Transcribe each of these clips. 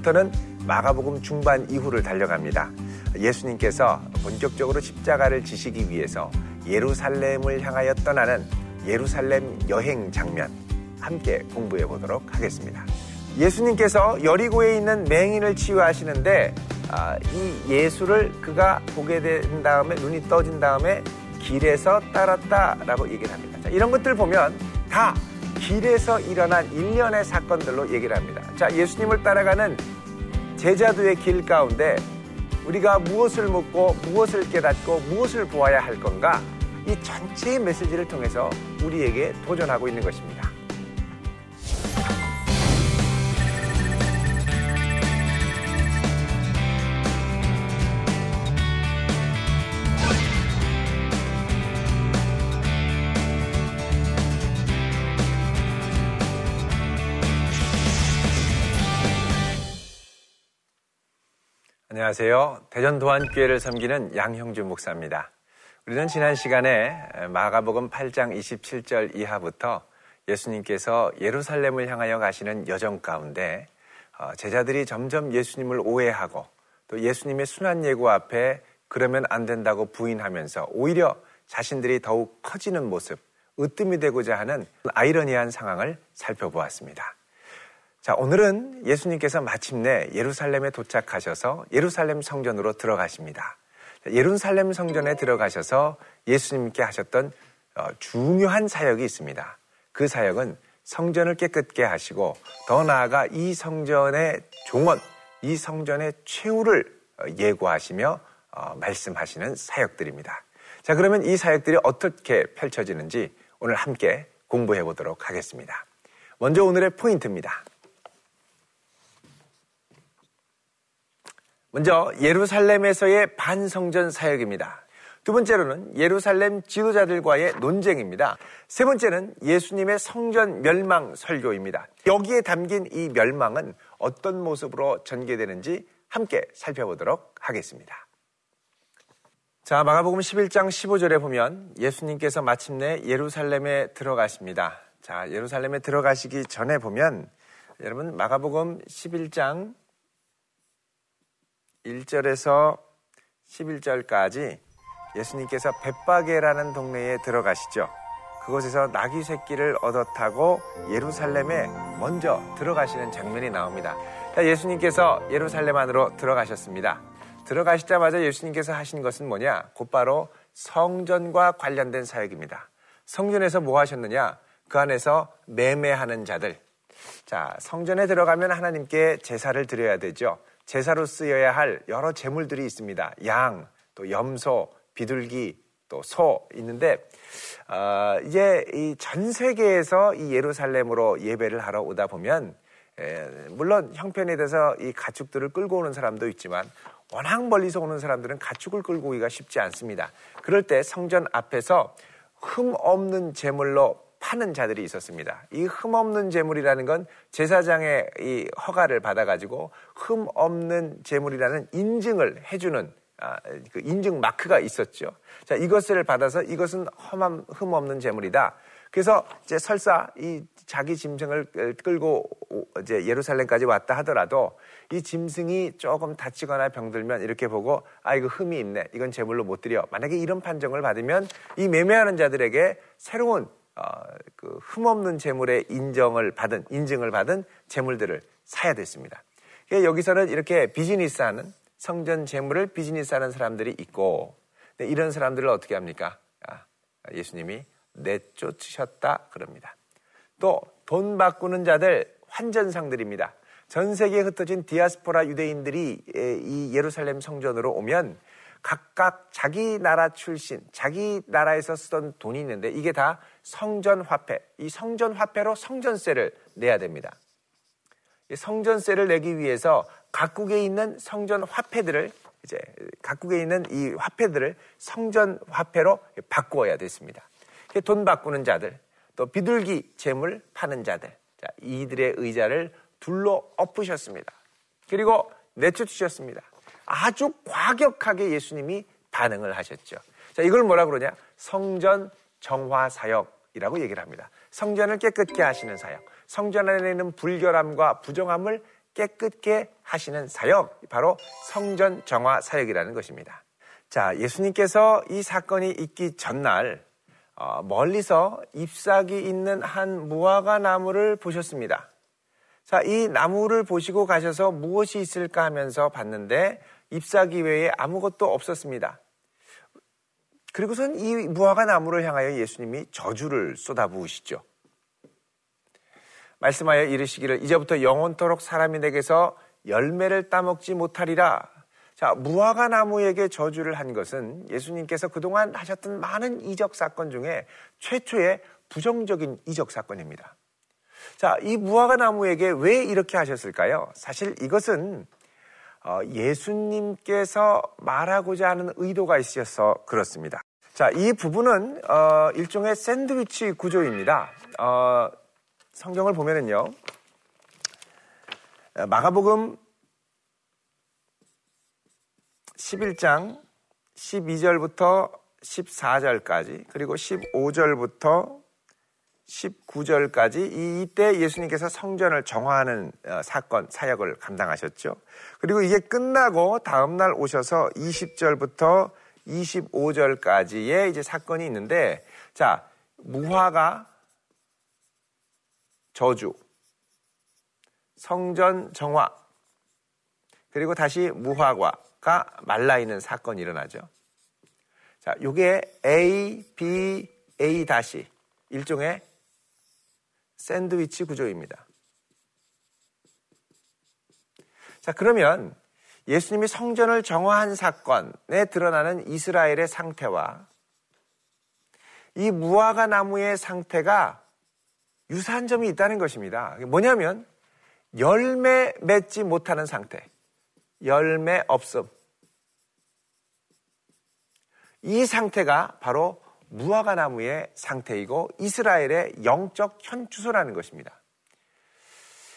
오늘부터는 마가복음 중반 이후를 달려갑니다. 예수님께서 본격적으로 십자가를 지시기 위해서 예루살렘을 향하여 떠나는 예루살렘 여행 장면 함께 공부해 보도록 하겠습니다. 예수님께서 여리고에 있는 맹인을 치유하시는데 아, 이 예수를 그가 보게 된 다음에 눈이 떠진 다음에 길에서 따랐다라고 얘기를 합니다. 자, 이런 것들 보면 다 길에서 일어난 일련의 사건들로 얘기를 합니다. 자, 예수님을 따라가는 제자도의 길 가운데 우리가 무엇을 묻고 무엇을 깨닫고 무엇을 보아야 할 건가? 이 전체의 메시지를 통해서 우리에게 도전하고 있는 것입니다. 안녕하세요. 대전 도안교회를 섬기는 양형준 목사입니다. 우리는 지난 시간에 마가복음 8장 27절 이하부터 예수님께서 예루살렘을 향하여 가시는 여정 가운데 어, 제자들이 점점 예수님을 오해하고 또 예수님의 순한 예고 앞에 그러면 안 된다고 부인하면서 오히려 자신들이 더욱 커지는 모습, 으뜸이 되고자 하는 아이러니한 상황을 살펴보았습니다. 자, 오늘은 예수님께서 마침내 예루살렘에 도착하셔서 예루살렘 성전으로 들어가십니다. 예루살렘 성전에 들어가셔서 예수님께 하셨던 어, 중요한 사역이 있습니다. 그 사역은 성전을 깨끗게 하시고 더 나아가 이 성전의 종원, 이 성전의 최후를 어, 예고하시며 어, 말씀하시는 사역들입니다. 자, 그러면 이 사역들이 어떻게 펼쳐지는지 오늘 함께 공부해 보도록 하겠습니다. 먼저 오늘의 포인트입니다. 먼저 예루살렘에서의 반성전 사역입니다. 두 번째로는 예루살렘 지도자들과의 논쟁입니다. 세 번째는 예수님의 성전 멸망 설교입니다. 여기에 담긴 이 멸망은 어떤 모습으로 전개되는지 함께 살펴보도록 하겠습니다. 자, 마가복음 11장 15절에 보면 예수님께서 마침내 예루살렘에 들어가십니다. 자, 예루살렘에 들어가시기 전에 보면 여러분 마가복음 11장 1절에서 11절까지 예수님께서 벳바게라는 동네에 들어가시죠. 그곳에서 나귀 새끼를 얻어 타고 예루살렘에 먼저 들어가시는 장면이 나옵니다. 자, 예수님께서 예루살렘 안으로 들어가셨습니다. 들어가시자마자 예수님께서 하신 것은 뭐냐? 곧바로 성전과 관련된 사역입니다. 성전에서 뭐 하셨느냐? 그 안에서 매매하는 자들. 자, 성전에 들어가면 하나님께 제사를 드려야 되죠. 제사로 쓰여야 할 여러 제물들이 있습니다. 양, 또 염소, 비둘기, 또 소 있는데 어, 이제 이 전 세계에서 이 예루살렘으로 예배를 하러 오다 보면 에, 물론 형편에 대해서 이 가축들을 끌고 오는 사람도 있지만 워낙 멀리서 오는 사람들은 가축을 끌고 오기가 쉽지 않습니다. 그럴 때 성전 앞에서 흠 없는 제물로 파는 자들이 있었습니다. 이 흠없는 재물이라는 건 제사장의 이 허가를 받아가지고 흠없는 재물이라는 인증을 해주는 아, 그 인증 마크가 있었죠. 자, 이것을 받아서 이것은 험함, 흠없는 재물이다. 그래서 이제 설사 이 자기 짐승을 끌고 이제 예루살렘까지 왔다 하더라도 이 짐승이 조금 다치거나 병들면 이렇게 보고 아 이거 흠이 있네 이건 제물로 못 드려 만약에 이런 판정을 받으면 이 매매하는 자들에게 새로운 어, 그 흠없는 재물의 인정을 받은 인증을 받은 재물들을 사야 됐습니다. 여기서는 이렇게 비즈니스하는 성전 재물을 비즈니스하는 사람들이 있고 이런 사람들을 어떻게 합니까? 아, 예수님이 내쫓으셨다 그럽니다. 또 돈 바꾸는 자들 환전상들입니다. 전 세계에 흩어진 디아스포라 유대인들이 이 예루살렘 성전으로 오면 각각 자기 나라 출신, 자기 나라에서 쓰던 돈이 있는데 이게 다 성전 화폐, 이 성전 화폐로 성전세를 내야 됩니다. 성전세를 내기 위해서 각국에 있는 성전 화폐들을 이제 각국에 있는 이 화폐들을 성전 화폐로 바꾸어야 됐습니다. 돈 바꾸는 자들, 또 비둘기 재물 파는 자들, 자, 이들의 의자를 둘로 엎으셨습니다. 그리고 내쫓으셨습니다. 아주 과격하게 예수님이 반응을 하셨죠. 자, 이걸 뭐라 그러냐? 성전 정화 사역이라고 얘기를 합니다. 성전을 깨끗게 하시는 사역. 성전 안에 있는 불결함과 부정함을 깨끗게 하시는 사역, 바로 성전 정화 사역이라는 것입니다. 자, 예수님께서 이 사건이 있기 전날 어, 멀리서 잎사귀 있는 한 무화과 나무를 보셨습니다. 자, 이 나무를 보시고 가셔서 무엇이 있을까 하면서 봤는데 잎사귀 외에 아무것도 없었습니다. 그리고선 이 무화과 나무를 향하여 예수님이 저주를 쏟아부으시죠. 말씀하여 이르시기를 이제부터 영원토록 사람이 내게서 열매를 따먹지 못하리라. 자, 무화과 나무에게 저주를 한 것은 예수님께서 그동안 하셨던 많은 이적 사건 중에 최초의 부정적인 이적 사건입니다. 자, 이 무화과 나무에게 왜 이렇게 하셨을까요? 사실 이것은 어, 예수님께서 말하고자 하는 의도가 있어서 그렇습니다. 자, 이 부분은 어, 일종의 샌드위치 구조입니다. 어, 성경을 보면은요. 마가복음 11장 12절부터 14절까지 그리고 15절부터 19절까지 이 이때 예수님께서 성전을 정화하는 어, 사건 사역을 감당하셨죠. 그리고 이게 끝나고 다음 날 오셔서 20절부터 25절까지의 이제 사건이 있는데 자, 무화가 저주, 성전 정화, 그리고 다시 무화과가 말라 있는 사건이 일어나죠. 자, 요게 A, B, A 다시 일종의 샌드위치 구조입니다. 자, 그러면 예수님이 성전을 정화한 사건에 드러나는 이스라엘의 상태와 이 무화과 나무의 상태가 유사한 점이 있다는 것입니다. 뭐냐면 열매 맺지 못하는 상태, 열매 없음. 이 상태가 바로 무화과 나무의 상태이고 이스라엘의 영적 현주소라는 것입니다.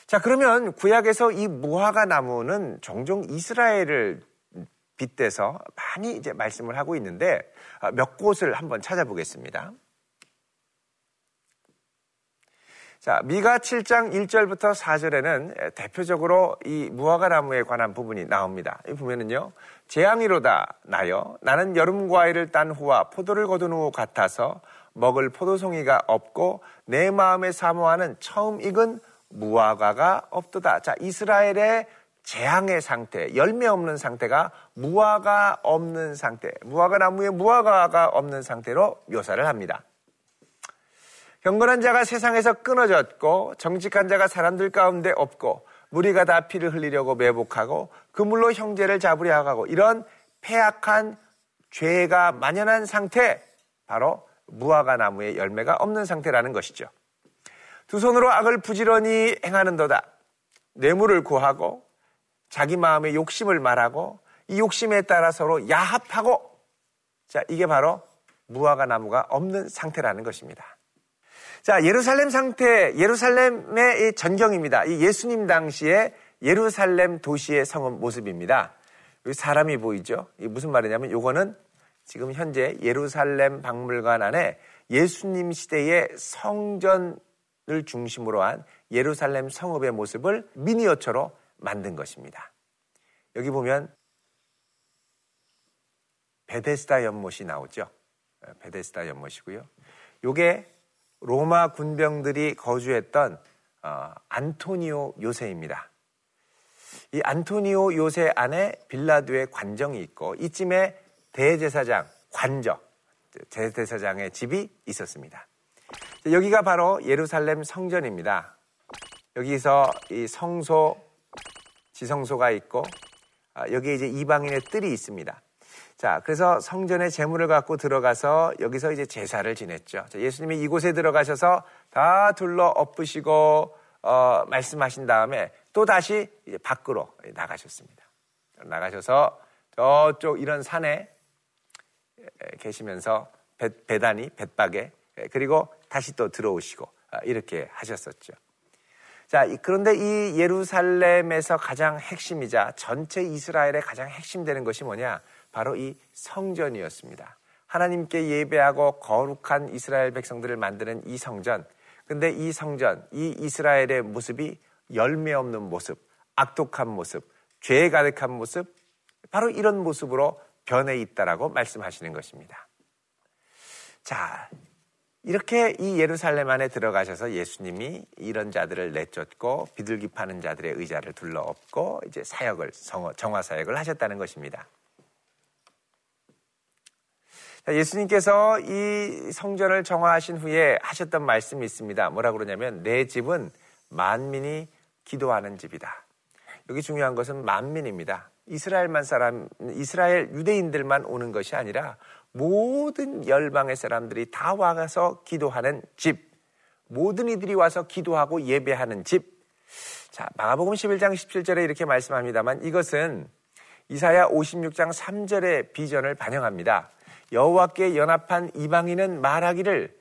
자, 그러면 구약에서 이 무화과 나무는 종종 이스라엘을 빗대서 많이 이제 말씀을 하고 있는데 아, 몇 곳을 한번 찾아보겠습니다. 자, 미가 7장 1절부터 4절에는 대표적으로 이 무화과 나무에 관한 부분이 나옵니다. 이 보면은요. 재앙이로다 나여 나는 여름 과일을 딴 후와 포도를 거둔 후 같아서 먹을 포도송이가 없고 내 마음에 사모하는 처음 익은 무화과가 없도다. 자, 이스라엘의 재앙의 상태, 열매 없는 상태가 무화과 없는 상태, 무화과 나무에 무화과가 없는 상태로 묘사를 합니다. 경건한 자가 세상에서 끊어졌고 정직한 자가 사람들 가운데 없고 무리가 다 피를 흘리려고 매복하고 그물로 형제를 잡으려 하고 이런 폐악한 죄가 만연한 상태 바로 무화과 나무의 열매가 없는 상태라는 것이죠. 두 손으로 악을 부지런히 행하는 도다. 뇌물을 구하고 자기 마음의 욕심을 말하고 이 욕심에 따라 서로 야합하고 자 이게 바로 무화과 나무가 없는 상태라는 것입니다. 자, 예루살렘 상태, 예루살렘의 이 전경입니다. 이 예수님 당시에 예루살렘 도시의 성은 모습입니다. 여기 사람이 보이죠? 이 무슨 말이냐면 요거는 지금 현재 예루살렘 박물관 안에 예수님 시대의 성전을 중심으로 한 예루살렘 성읍의 모습을 미니어처로 만든 것입니다. 여기 보면 베데스다 연못이 나오죠. 베데스다 연못이고요. 요게 로마 군병들이 거주했던 어, 안토니오 요새입니다. 이 안토니오 요새 안에 빌라도의 관정이 있고 이쯤에 대제사장 관적 대제사장의 집이 있었습니다. 여기가 바로 예루살렘 성전입니다. 여기서 이 성소 지성소가 있고 아, 여기에 이제 이방인의 뜰이 있습니다. 자, 그래서 성전에 재물을 갖고 들어가서 여기서 이제 제사를 지냈죠. 자, 예수님이 이곳에 들어가셔서 다 둘러 엎으시고 어, 말씀하신 다음에 또 다시 이제 밖으로 나가셨습니다. 나가셔서 저쪽 이런 산에 계시면서 배, 배단이 뱃박에 그리고 다시 또 들어오시고 아, 이렇게 하셨었죠. 자, 그런데 이 예루살렘에서 가장 핵심이자 전체 이스라엘의 가장 핵심되는 것이 뭐냐? 바로 이 성전이었습니다. 하나님께 예배하고 거룩한 이스라엘 백성들을 만드는 이 성전. 근데 이 성전, 이 이스라엘의 모습이 열매 없는 모습, 악독한 모습, 죄에 가득한 모습, 바로 이런 모습으로 변해 있다라고 말씀하시는 것입니다. 자, 이렇게 이 예루살렘 안에 들어가셔서 예수님이 이런 자들을 내쫓고 비둘기 파는 자들의 의자를 둘러엎고 이제 사역을 정화 사역을 하셨다는 것입니다. 예수님께서 이 성전을 정화하신 후에 하셨던 말씀이 있습니다. 뭐라 그러냐면 내 집은 만민이 기도하는 집이다. 여기 중요한 것은 만민입니다. 이스라엘만 사람, 이스라엘 유대인들만 오는 것이 아니라 모든 열방의 사람들이 다 와서 기도하는 집, 모든 이들이 와서 기도하고 예배하는 집. 자, 마가복음 11장 17절에 이렇게 말씀합니다만 이것은 이사야 56장 3절의 비전을 반영합니다. 여호와께 연합한 이방인은 말하기를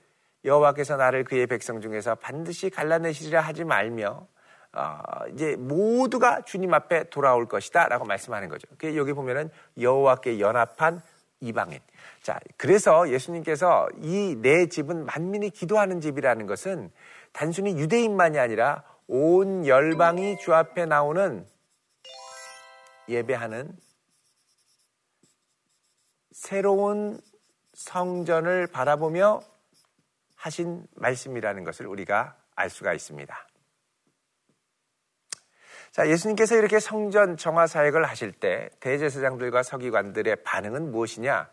여호와께서 나를 그의 백성 중에서 반드시 갈라내시리라 하지 말며 어, 이제 모두가 주님 앞에 돌아올 것이다라고 말씀하는 거죠. 여기 보면은 여호와께 연합한 이방인. 자, 그래서 예수님께서 이 내 집은 만민이 기도하는 집이라는 것은 단순히 유대인만이 아니라 온 열방이 주 앞에 나오는 예배하는 새로운 성전을 바라보며 하신 말씀이라는 것을 우리가 알 수가 있습니다. 자, 예수님께서 이렇게 성전 정화 사역을 하실 때 대제사장들과 서기관들의 반응은 무엇이냐?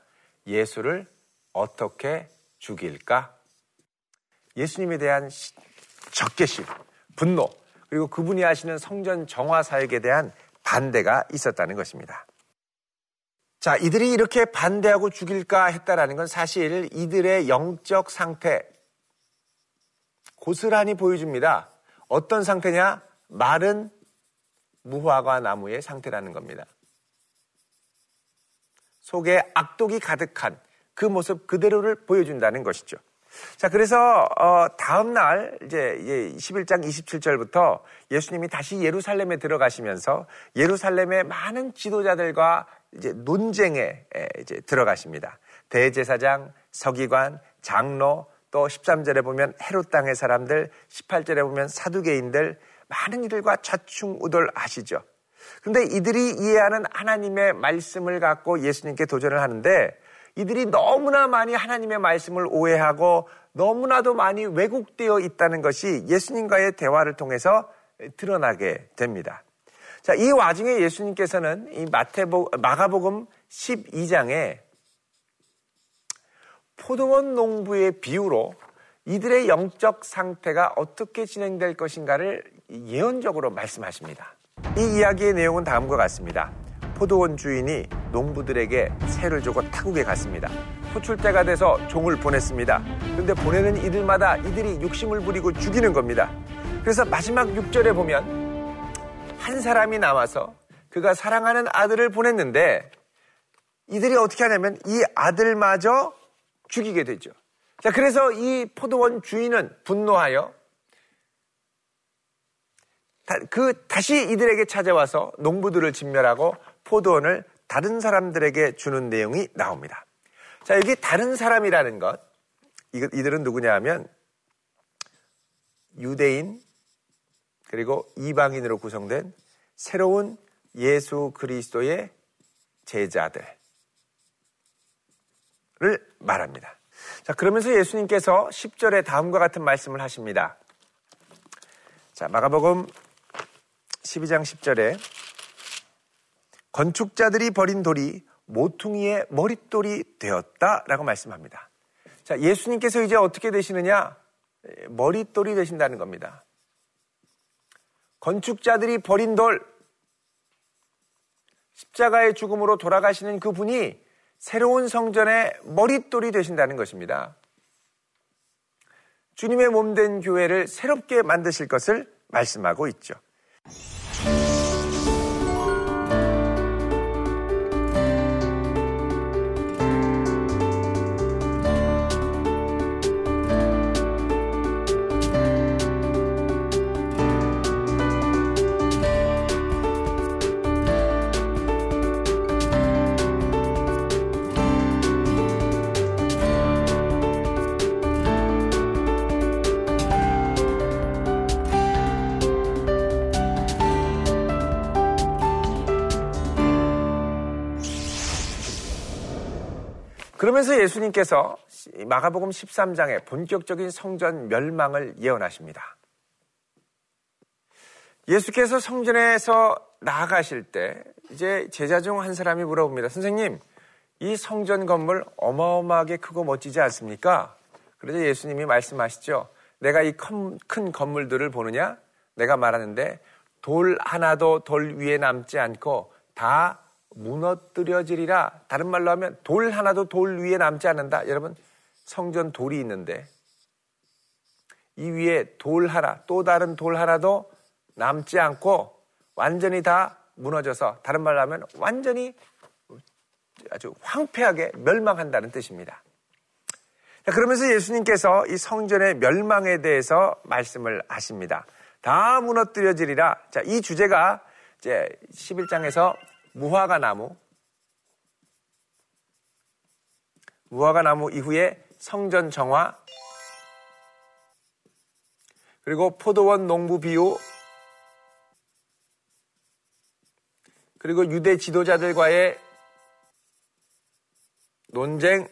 예수를 어떻게 죽일까? 예수님에 대한 적개심, 분노, 그리고 그분이 하시는 성전 정화 사역에 대한 반대가 있었다는 것입니다. 자, 이들이 이렇게 반대하고 죽일까 했다라는 건 사실 이들의 영적 상태 고스란히 보여줍니다. 어떤 상태냐? 마른 무화과 나무의 상태라는 겁니다. 속에 악독이 가득한 그 모습 그대로를 보여준다는 것이죠. 자, 그래서 어, 다음 날 이제 11장 27절부터 예수님이 다시 예루살렘에 들어가시면서 예루살렘의 많은 지도자들과 이제 논쟁에 이제 들어가십니다. 대제사장, 서기관, 장로, 또 13절에 보면 헤롯 땅의 사람들, 18절에 보면 사두개인들, 많은 이들과 좌충우돌 하시죠. 근데 이들이 이해하는 하나님의 말씀을 갖고 예수님께 도전을 하는데 이들이 너무나 많이 하나님의 말씀을 오해하고 너무나도 많이 왜곡되어 있다는 것이 예수님과의 대화를 통해서 드러나게 됩니다. 자, 이 와중에 예수님께서는 이 마태복, 마가복음 12장에 포도원 농부의 비유로 이들의 영적 상태가 어떻게 진행될 것인가를 예언적으로 말씀하십니다. 이 이야기의 내용은 다음과 같습니다. 포도원 주인이 농부들에게 새를 주고 타국에 갔습니다. 포출 때가 돼서 종을 보냈습니다. 그런데 보내는 이들마다 이들이 욕심을 부리고 죽이는 겁니다. 그래서 마지막 6절에 보면 한 사람이 남아서 그가 사랑하는 아들을 보냈는데 이들이 어떻게 하냐면 이 아들마저 죽이게 되죠. 자, 그래서 이 포도원 주인은 분노하여 그 다시 이들에게 찾아와서 농부들을 진멸하고 포도원을 다른 사람들에게 주는 내용이 나옵니다. 자, 여기 다른 사람이라는 것, 이들은 누구냐 하면 유대인 그리고 이방인으로 구성된 새로운 예수 그리스도의 제자들을 말합니다. 자, 그러면서 예수님께서 10절에 다음과 같은 말씀을 하십니다. 자, 마가복음 12장 10절에 건축자들이 버린 돌이 모퉁이의 머릿돌이 되었다라고 말씀합니다. 자, 예수님께서 이제 어떻게 되시느냐? 머릿돌이 되신다는 겁니다. 건축자들이 버린 돌, 십자가의 죽음으로 돌아가시는 그 분이 새로운 성전의 머릿돌이 되신다는 것입니다. 주님의 몸 된 교회를 새롭게 만드실 것을 말씀하고 있죠. you 그러면서 예수님께서 마가복음 13장에 본격적인 성전 멸망을 예언하십니다. 예수께서 성전에서 나아가실 때 이제 제자 중 한 사람이 물어봅니다. 선생님, 이 성전 건물 어마어마하게 크고 멋지지 않습니까? 그래서 예수님이 말씀하시죠. 내가 이 큰 건물들을 보느냐? 내가 말하는데 돌 하나도 돌 위에 남지 않고 다 무너뜨려지리라. 다른 말로 하면 돌 하나도 돌 위에 남지 않는다. 여러분, 성전 돌이 있는데 이 위에 돌 하나, 또 다른 돌 하나도 남지 않고 완전히 다 무너져서 다른 말로 하면 완전히 아주 황폐하게 멸망한다는 뜻입니다. 그러면서 예수님께서 이 성전의 멸망에 대해서 말씀을 하십니다. 다 무너뜨려지리라. 자, 이 주제가 이제 11장에서 무화과 나무, 무화과 나무 이후에 성전 정화, 그리고 포도원 농부 비유, 그리고 유대 지도자들과의 논쟁,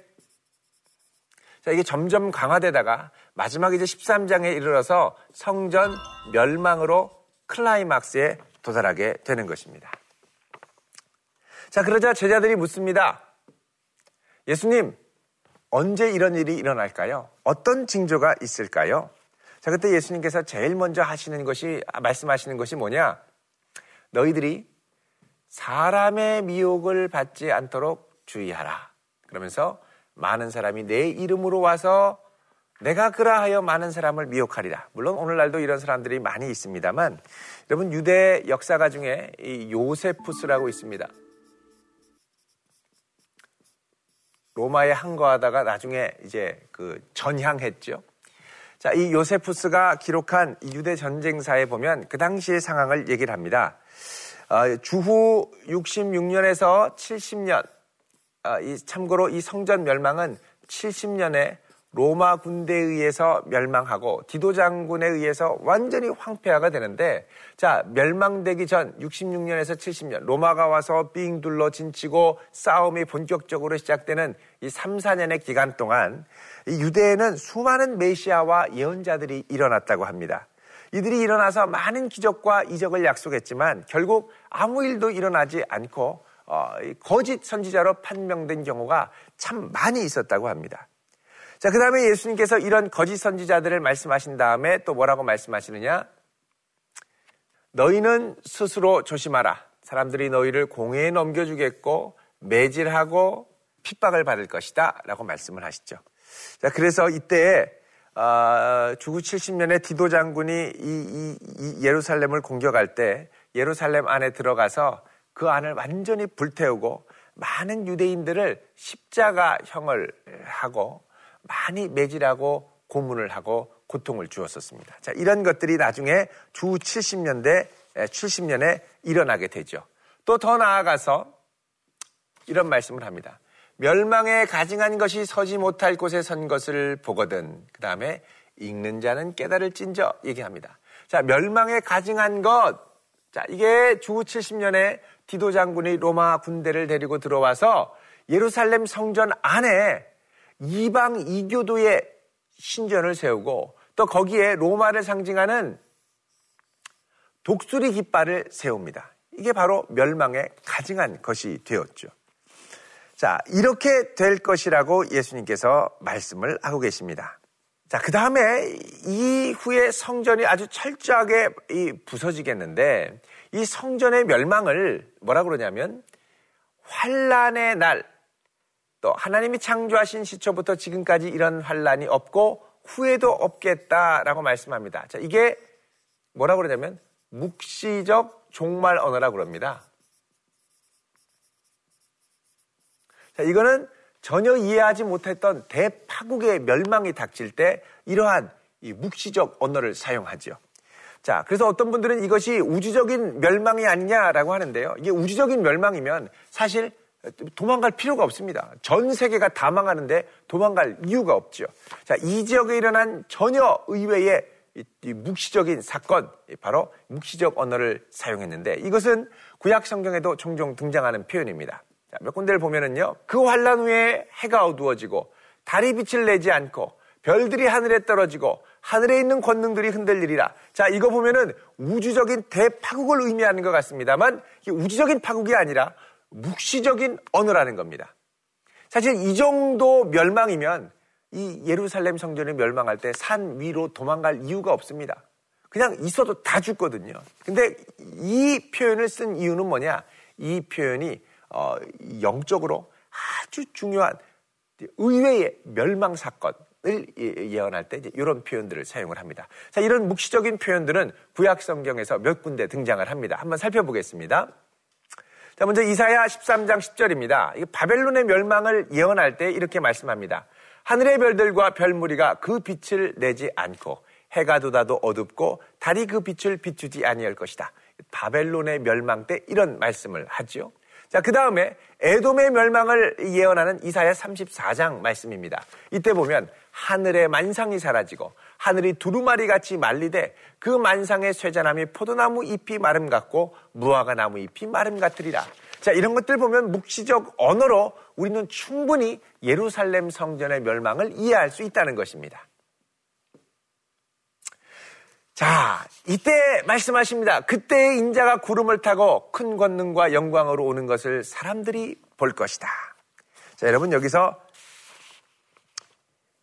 자, 이게 점점 강화되다가 마지막 이제 13장에 이르러서 성전 멸망으로 클라이막스에 도달하게 되는 것입니다. 자, 그러자 제자들이 묻습니다. 예수님, 언제 이런 일이 일어날까요? 어떤 징조가 있을까요? 자, 그때 예수님께서 제일 먼저 하시는 것이, 말씀하시는 것이 뭐냐? 너희들이 사람의 미혹을 받지 않도록 주의하라. 그러면서 많은 사람이 내 이름으로 와서 내가 그라하여 많은 사람을 미혹하리라. 물론 오늘날도 이런 사람들이 많이 있습니다만 여러분 유대 역사가 중에 이 요세푸스라고 있습니다. 로마에 항거하다가 나중에 이제 그 전향했죠. 자, 이 요세푸스가 기록한 유대 전쟁사에 보면 그 당시의 상황을 얘기를 합니다. 어, 주후 66년에서 70년, 어, 이, 참고로 이 성전 멸망은 70년에 로마 군대에 의해서 멸망하고 디도 장군에 의해서 완전히 황폐화가 되는데 자 멸망되기 전 66년에서 70년 로마가 와서 삥 둘러 진치고 싸움이 본격적으로 시작되는 이 3, 4년의 기간 동안 이 유대에는 수많은 메시아와 예언자들이 일어났다고 합니다. 이들이 일어나서 많은 기적과 이적을 약속했지만 결국 아무 일도 일어나지 않고 어, 거짓 선지자로 판명된 경우가 참 많이 있었다고 합니다. 자, 그 다음에 예수님께서 이런 거짓 선지자들을 말씀하신 다음에 또 뭐라고 말씀하시느냐? 너희는 스스로 조심하라. 사람들이 너희를 공회에 넘겨주겠고 매질하고 핍박을 받을 것이다. 라고 말씀을 하시죠. 자, 그래서 이때 어, 주구 70년에 디도 장군이 이, 이, 이 예루살렘을 공격할 때 예루살렘 안에 들어가서 그 안을 완전히 불태우고 많은 유대인들을 십자가형을 하고 많이 매질하고 고문을 하고 고통을 주었었습니다. 자, 이런 것들이 나중에 주 70년대, 70년에 일어나게 되죠. 또 더 나아가서 이런 말씀을 합니다. 멸망에 가증한 것이 서지 못할 곳에 선 것을 보거든. 그 다음에 읽는 자는 깨달을 찐저 얘기합니다. 자, 멸망에 가증한 것. 자, 이게 주 70년에 디도 장군이 로마 군대를 데리고 들어와서 예루살렘 성전 안에 이방 이교도의 신전을 세우고 또 거기에 로마를 상징하는 독수리 깃발을 세웁니다. 이게 바로 멸망에 가증한 것이 되었죠. 자, 이렇게 될 것이라고 예수님께서 말씀을 하고 계십니다. 자, 그 다음에 이후에 성전이 아주 철저하게 부서지겠는데 이 성전의 멸망을 뭐라 그러냐면 환란의 날, 또 하나님이 창조하신 시초부터 지금까지 이런 환란이 없고 후에도 없겠다라고 말씀합니다. 자, 이게 뭐라 그러냐면 묵시적 종말 언어라고 그럽니다. 자, 이거는 전혀 이해하지 못했던 대파국의 멸망이 닥칠 때 이러한 이 묵시적 언어를 사용하죠. 자, 그래서 어떤 분들은 이것이 우주적인 멸망이 아니냐라고 하는데요. 이게 우주적인 멸망이면 사실 도망갈 필요가 없습니다. 전 세계가 다 망하는데 도망갈 이유가 없죠. 자, 이 지역에 일어난 전혀 의외의 이 묵시적인 사건, 바로 묵시적 언어를 사용했는데 이것은 구약 성경에도 종종 등장하는 표현입니다. 몇 군데를 보면은요. 그 환란 후에 해가 어두워지고 달이 빛을 내지 않고 별들이 하늘에 떨어지고 하늘에 있는 권능들이 흔들리리라. 자, 이거 보면은 우주적인 대파국을 의미하는 것 같습니다만 우주적인 파국이 아니라 묵시적인 언어라는 겁니다. 사실 이 정도 멸망이면 이 예루살렘 성전이 멸망할 때 산 위로 도망갈 이유가 없습니다. 그냥 있어도 다 죽거든요. 근데 이 표현을 쓴 이유는 뭐냐? 이 표현이 어, 영적으로 아주 중요한 의외의 멸망 사건을 예, 예언할 때 이런 표현들을 사용을 합니다. 자, 이런 묵시적인 표현들은 구약 성경에서 몇 군데 등장을 합니다. 한번 살펴보겠습니다. 자, 먼저 이사야 13장 10절입니다. 바벨론의 멸망을 예언할 때 이렇게 말씀합니다. 하늘의 별들과 별무리가 그 빛을 내지 않고 해가 돋아도 어둡고 달이 그 빛을 비추지 아니할 것이다. 바벨론의 멸망 때 이런 말씀을 하지요. 자, 그 다음에 에돔의 멸망을 예언하는 이사야 34장 말씀입니다. 이때 보면 하늘의 만상이 사라지고 하늘이 두루마리 같이 말리되 그 만상의 쇠자나무 포도나무 잎이 마름 같고 무화과 나무 잎이 마름 같으리라. 자, 이런 것들 보면 묵시적 언어로 우리는 충분히 예루살렘 성전의 멸망을 이해할 수 있다는 것입니다. 자, 이때 말씀하십니다. 그때의 인자가 구름을 타고 큰 권능과 영광으로 오는 것을 사람들이 볼 것이다. 자, 여러분 여기서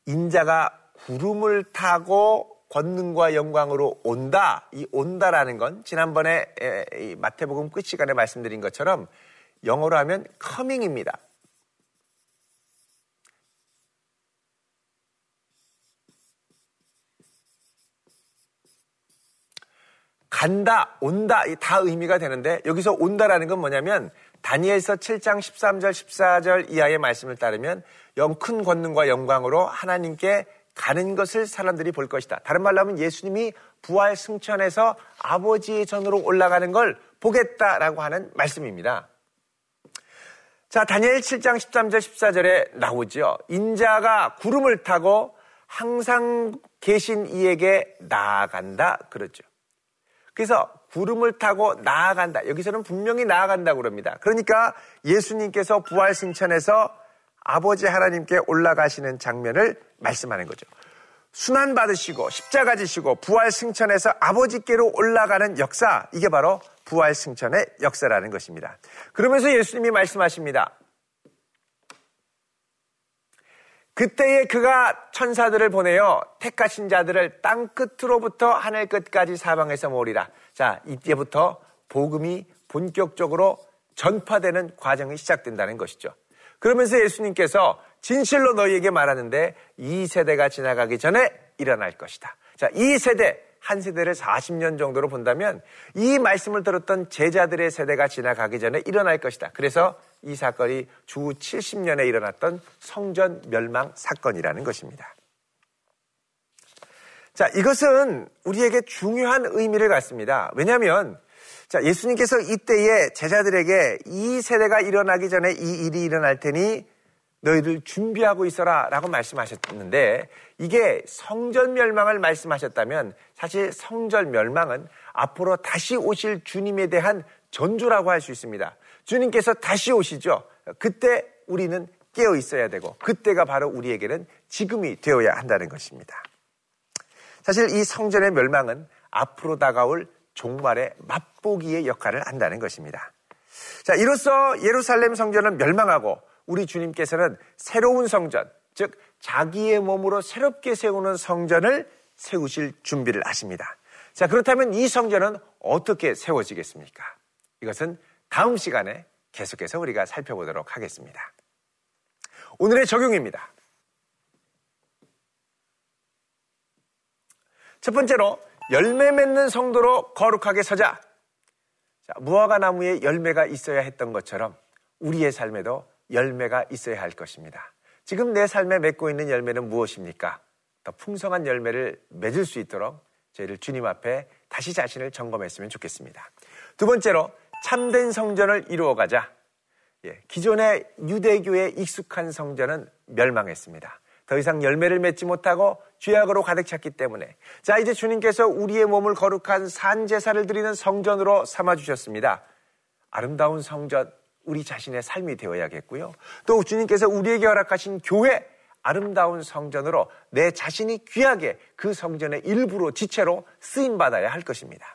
인자가 구름을 타고 권능과 영광으로 온다. 이 온다라는 건 지난번에 마태복음 끝 시간에 말씀드린 것처럼 영어로 하면 coming입니다. 간다, 온다, 다 의미가 되는데 여기서 온다라는 건 뭐냐면 다니엘서 7장 13절, 14절 이하의 말씀을 따르면 영 큰 권능과 영광으로 하나님께 가는 것을 사람들이 볼 것이다. 다른 말로 하면 예수님이 부활 승천해서 아버지의 전으로 올라가는 걸 보겠다라고 하는 말씀입니다. 자, 다니엘 7장 13절, 14절에 나오죠. 인자가 구름을 타고 항상 계신 이에게 나아간다. 그러죠. 그래서 구름을 타고 나아간다. 여기서는 분명히 나아간다고 그럽니다. 그러니까 예수님께서 부활 승천에서 아버지 하나님께 올라가시는 장면을 말씀하는 거죠. 순환 받으시고 십자가 지시고 부활 승천에서 아버지께로 올라가는 역사 이게 바로 부활 승천의 역사라는 것입니다. 그러면서 예수님이 말씀하십니다. 그때에 그가 천사들을 보내어 택하신 자들을 땅 끝으로부터 하늘 끝까지 사방에서 모으리라. 자, 이때부터 복음이 본격적으로 전파되는 과정이 시작된다는 것이죠. 그러면서 예수님께서 진실로 너희에게 말하는데 이 세대가 지나가기 전에 일어날 것이다. 자, 이 세대, 한 세대를 40년 정도로 본다면 이 말씀을 들었던 제자들의 세대가 지나가기 전에 일어날 것이다. 그래서 이 사건이 주 70년에 일어났던 성전 멸망 사건이라는 것입니다. 자, 이것은 우리에게 중요한 의미를 갖습니다. 왜냐하면 자, 예수님께서 이때에 제자들에게 이 세대가 일어나기 전에 이 일이 일어날 테니 너희들 준비하고 있어라 라고 말씀하셨는데 이게 성전 멸망을 말씀하셨다면 사실 성전 멸망은 앞으로 다시 오실 주님에 대한 전조라고 할 수 있습니다. 주님께서 다시 오시죠. 그때 우리는 깨어 있어야 되고 그때가 바로 우리에게는 지금이 되어야 한다는 것입니다. 사실 이 성전의 멸망은 앞으로 다가올 종말의 맛보기의 역할을 한다는 것입니다. 자, 이로써 예루살렘 성전은 멸망하고 우리 주님께서는 새로운 성전, 즉 자기의 몸으로 새롭게 세우는 성전을 세우실 준비를 하십니다. 자, 그렇다면 이 성전은 어떻게 세워지겠습니까? 이것은 다음 시간에 계속해서 우리가 살펴보도록 하겠습니다. 오늘의 적용입니다. 첫 번째로 열매 맺는 성도로 거룩하게 서자. 자, 무화과 나무에 열매가 있어야 했던 것처럼 우리의 삶에도 열매가 있어야 할 것입니다. 지금 내 삶에 맺고 있는 열매는 무엇입니까? 더 풍성한 열매를 맺을 수 있도록 저희를 주님 앞에 다시 자신을 점검했으면 좋겠습니다. 두 번째로 참된 성전을 이루어가자. 예, 기존의 유대교에 익숙한 성전은 멸망했습니다. 더 이상 열매를 맺지 못하고 죄악으로 가득 찼기 때문에 자 이제 주님께서 우리의 몸을 거룩한 산 제사를 드리는 성전으로 삼아 주셨습니다. 아름다운 성전 우리 자신의 삶이 되어야겠고요. 또 주님께서 우리에게 허락하신 교회, 아름다운 성전으로 내 자신이 귀하게 그 성전의 일부로 지체로 쓰임 받아야 할 것입니다.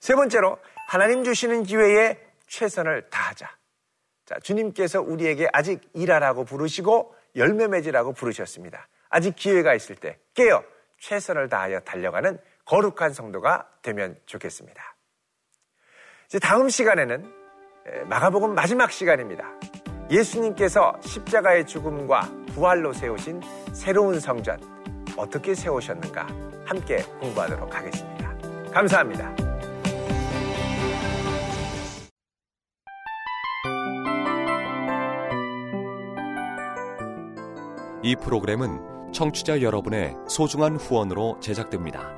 세 번째로 하나님 주시는 기회에 최선을 다하자. 자, 주님께서 우리에게 아직 일하라고 부르시고 열매 맺으라고 부르셨습니다. 아직 기회가 있을 때 깨어 최선을 다하여 달려가는 거룩한 성도가 되면 좋겠습니다. 이제 다음 시간에는 마가복음 마지막 시간입니다. 예수님께서 십자가의 죽음과 부활로 세우신 새로운 성전 어떻게 세우셨는가 함께 공부하도록 하겠습니다. 감사합니다. 이 프로그램은 청취자 여러분의 소중한 후원으로 제작됩니다.